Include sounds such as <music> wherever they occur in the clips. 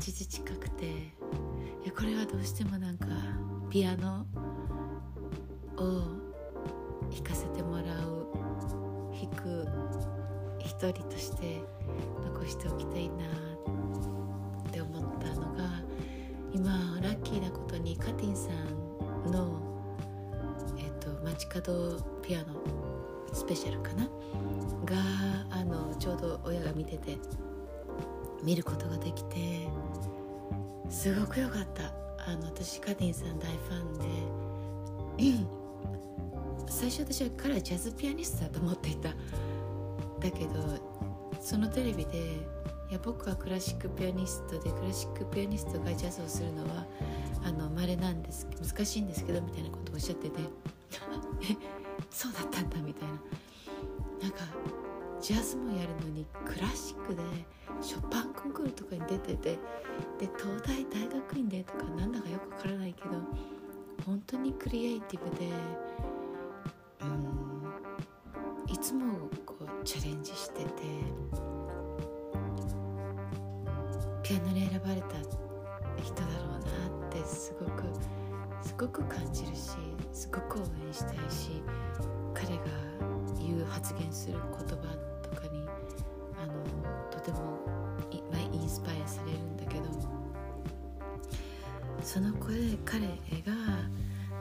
時近くていやこれはどうしてもなんかピアノを弾かせてもらう弾く一人として残しておきたいなって思ったのが今ラッキーなことにカティンさんの、えーと、街角ピアノスペシャルかな？があのちょうど親が見てて見ることができてすごく良かった。あの私カティンさん大ファンで <clears throat> 最初私は彼はジャズピアニストだと思っていた。だけどそのテレビでいや僕はクラシックピアニストでクラシックピアニストがジャズをするのはあの稀なんです難しいんですけどみたいなことをおっしゃってて <laughs> えそうだったんだみたいな。なんかジャズもやるのにクラシックでショパンコンクールとかに出ててで東大大学院でとかなんだかよくわからないけど本当にクリエイティブでうんいつもこうチャレンジしててピアノに選ばれた人だろうなってすごくすごく感じるしすごく応援したいし彼が言う発言する言葉その声彼が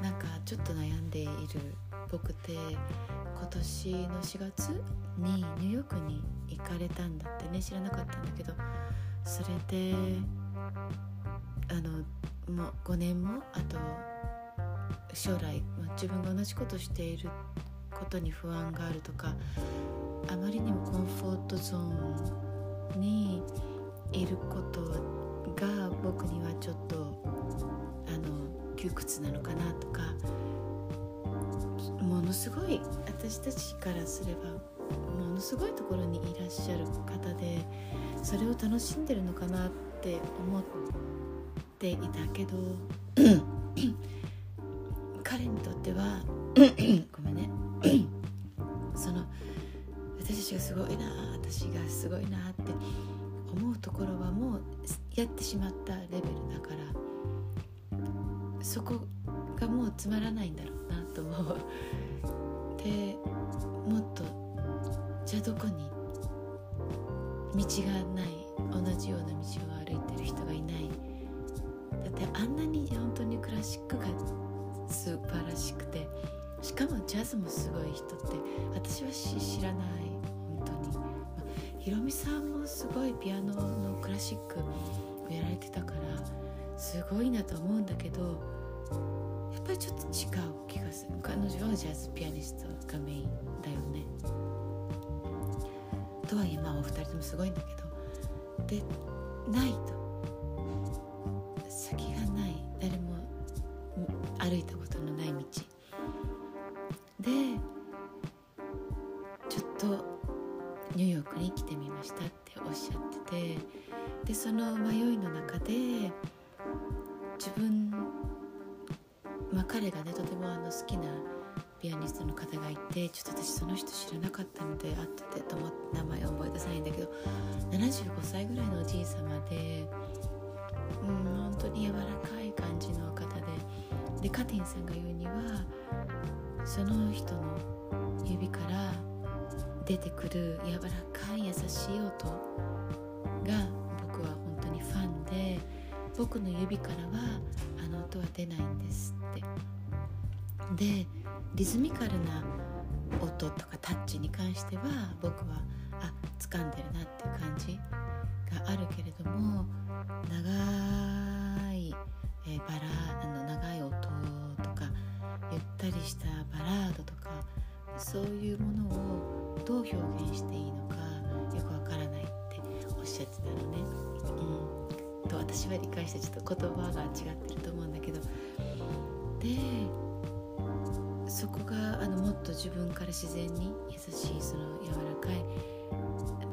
なんかちょっと悩んでいる僕って今年の4月にニューヨークに行かれたんだってね知らなかったんだけどそれであのもう5年もあと将来自分が同じことしていることに不安があるとかあまりにもコンフォートゾーンにいることが僕にはちょっと窮屈なのかなとかものすごい私たちからすればものすごいところにいらっしゃる方でそれを楽しんでるのかなって思っていたけど <clears throat> 彼にとっては <clears throat> ごめんね。<clears throat> その私たちがすごいな私がすごいなって思うところはもうやってしまったレベルだからそこがもうつまらないんだろうなと思う。でもっとじゃあどこに道がない同じような道を歩いてる人がいないだってあんなに本当にクラシックが素晴らしくてしかもジャズもすごい人って私は知らない本当に、まあ、ひろみさんもすごいピアノのクラシックをやられてたからすごいなと思うんだけどやっぱりちょっと違う気がする。彼女はジャズピアニストがメインだよね。とはいえまあお二人ともすごいんだけどでないと。先がない。誰も歩いたことのない道。でちょっとニューヨークに来てみましたっておっしゃっててでその迷いの中で自分まあ彼がねとてもあの好きなピアニストの方がいてちょっと私その人知らなかったので会っててと思って名前を覚え出さないんだけど75歳ぐらいのおじい様でうん本当に柔らかい感じの方ででカティンさんが言うにはその人の指から出てくる柔らかい優しい音が僕は本当にファンで僕の指からはあの音は出ないんですってでリズミカルな音とかタッチに関しては僕はあ掴んでるなっていう感じがあるけれども長い、え、バラあの長い音とかゆったりしたバラードとかそういうものをどう表現していいのかよくわからないっておっしゃってたのね。うん、と私は理解してちょっと言葉が違ってると思うんだけど。でそこがあのもっと自分から自然に優しいその柔らかい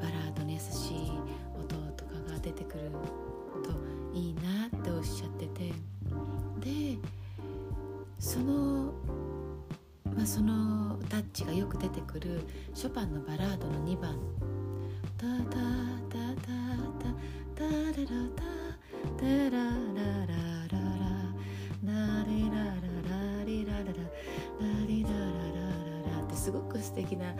バラードの優しい音とかが出てくるといいなっておっしゃってて。でそのまあそのタッチがよく出てくるショパンのバラードの2番「タタタタタララタタララララララリラララリララララリラララララってすごく素敵なあ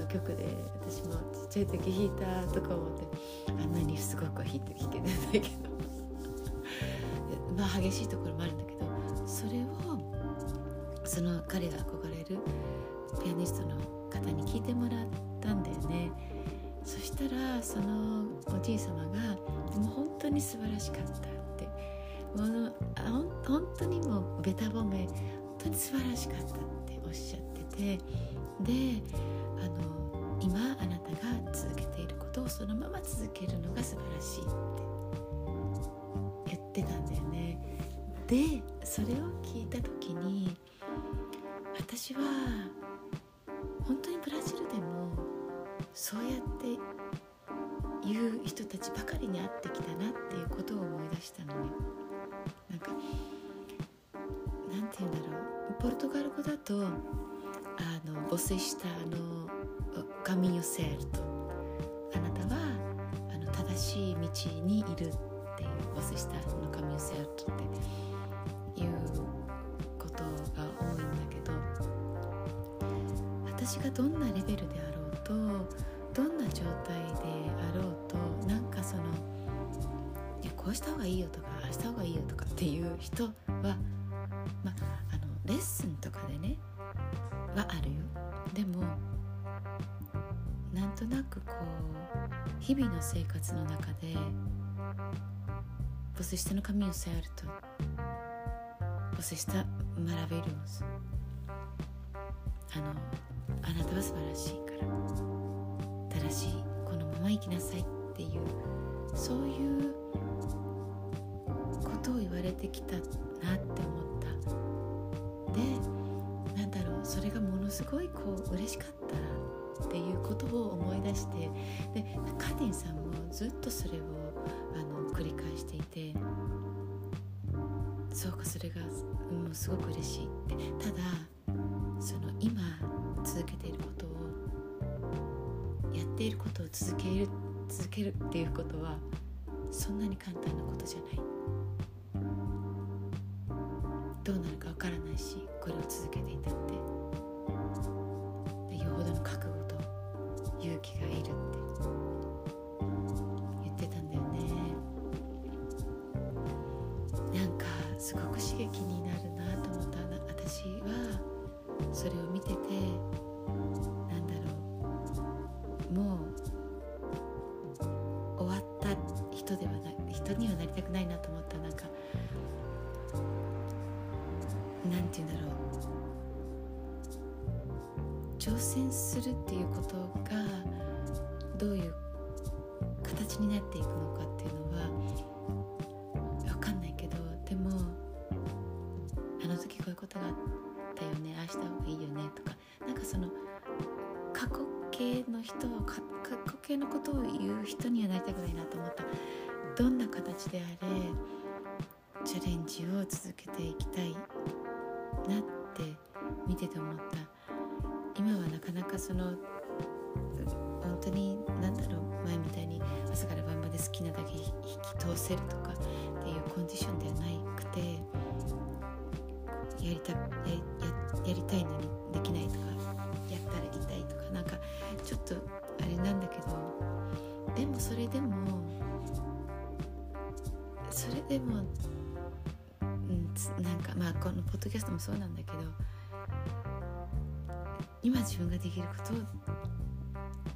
の曲で私もちっちゃい時弾いたとか思ってあんなにすごく弾いて弾けてないけどまあ激しいところもあるんだけどそれをその彼が憧れるピアニストの方に聞いてもらったんだよねそしたらそのおじい様が「もう本当に素晴らしかった」って。もう本当にもうべた褒め本当に素晴らしかったっておっしゃってて。であの今あなたが続けていることをそのまま続けるのが素晴らしいって言ってたんだよね。でそれを聞いた時に私は本当にブラジルでもそうやって人たちばかりに会ってきたなっていうことを思い出したのねなんかなんて言うんだろう。ポルトガル語だとあの母水したあの「カミニョセールとあなたはあの正しい道にいるっていう母水したのカミニョセールトっていうことが多いんだけど私がどんなレベルであろうとどんな状態であろうとうした方がいいよとかああした方がいいよとかっていう人はまああのレッスンとかでねはあるよ。でもなんとなくこう日々の生活の中で「Você está no caminho certo」「Você está maravilhoso」あのあなたは素晴らしいから正しいこのまま生きなさいっていうそういうことを言われてきたなって思った。でなんだろうそれがものすごいこう嬉しかったっていうことを思い出してでカーティンさんもずっとそれをあの繰り返していてそうかそれが、う、すごく嬉しいって。ただその今続けていることをやっていることを続ける続けるっていうことはそんなに簡単なことじゃない。どうなるかわからないしこれを続けていたって。よほどの覚悟と勇気がいるって言ってたんだよね。なんかすごく刺激になるなと思った。私はそれをなんて言うんだろう。挑戦するっていうことがどういう形になっていくのかっていうのは分かんないけどでもあの時こういうことがあったよね。ああした方がいいよねとかなんかその過去形の人を過去形のことを言う人にはなりたくないなと思った。どんな形であれチャレンジを続けていきたいなって見てて思った。今はなかなかその本当に何だろう前みたいに朝から晩まで好きなだけ引き通せるとかっていうコンディションではなくてやりたややりたいのにできないとかやったら痛いとかなんかちょっとあれなんだけどでもそれでもそれでも、なんかまあこのポッドキャストもそうなんだけど今自分ができることを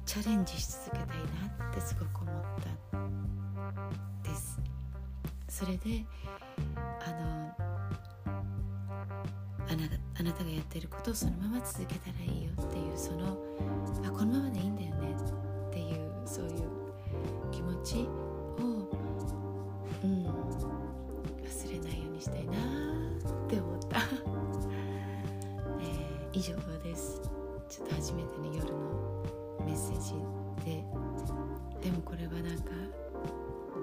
チャレンジし続けたいなってすごく思ったです。それであのあなあなたがやってることをそのまま続けたらいいよっていうそのあこのままでいいんだよねっていうそういう気持ちをうん忘れないようにしたいな。以上です。ちょっと初めての夜のメッセージででもこれはなんか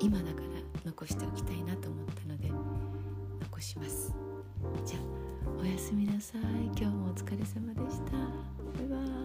今だから残しておきたいなと思ったので残します。じゃあおやすみなさい。今日もお疲れ様でした。バイ。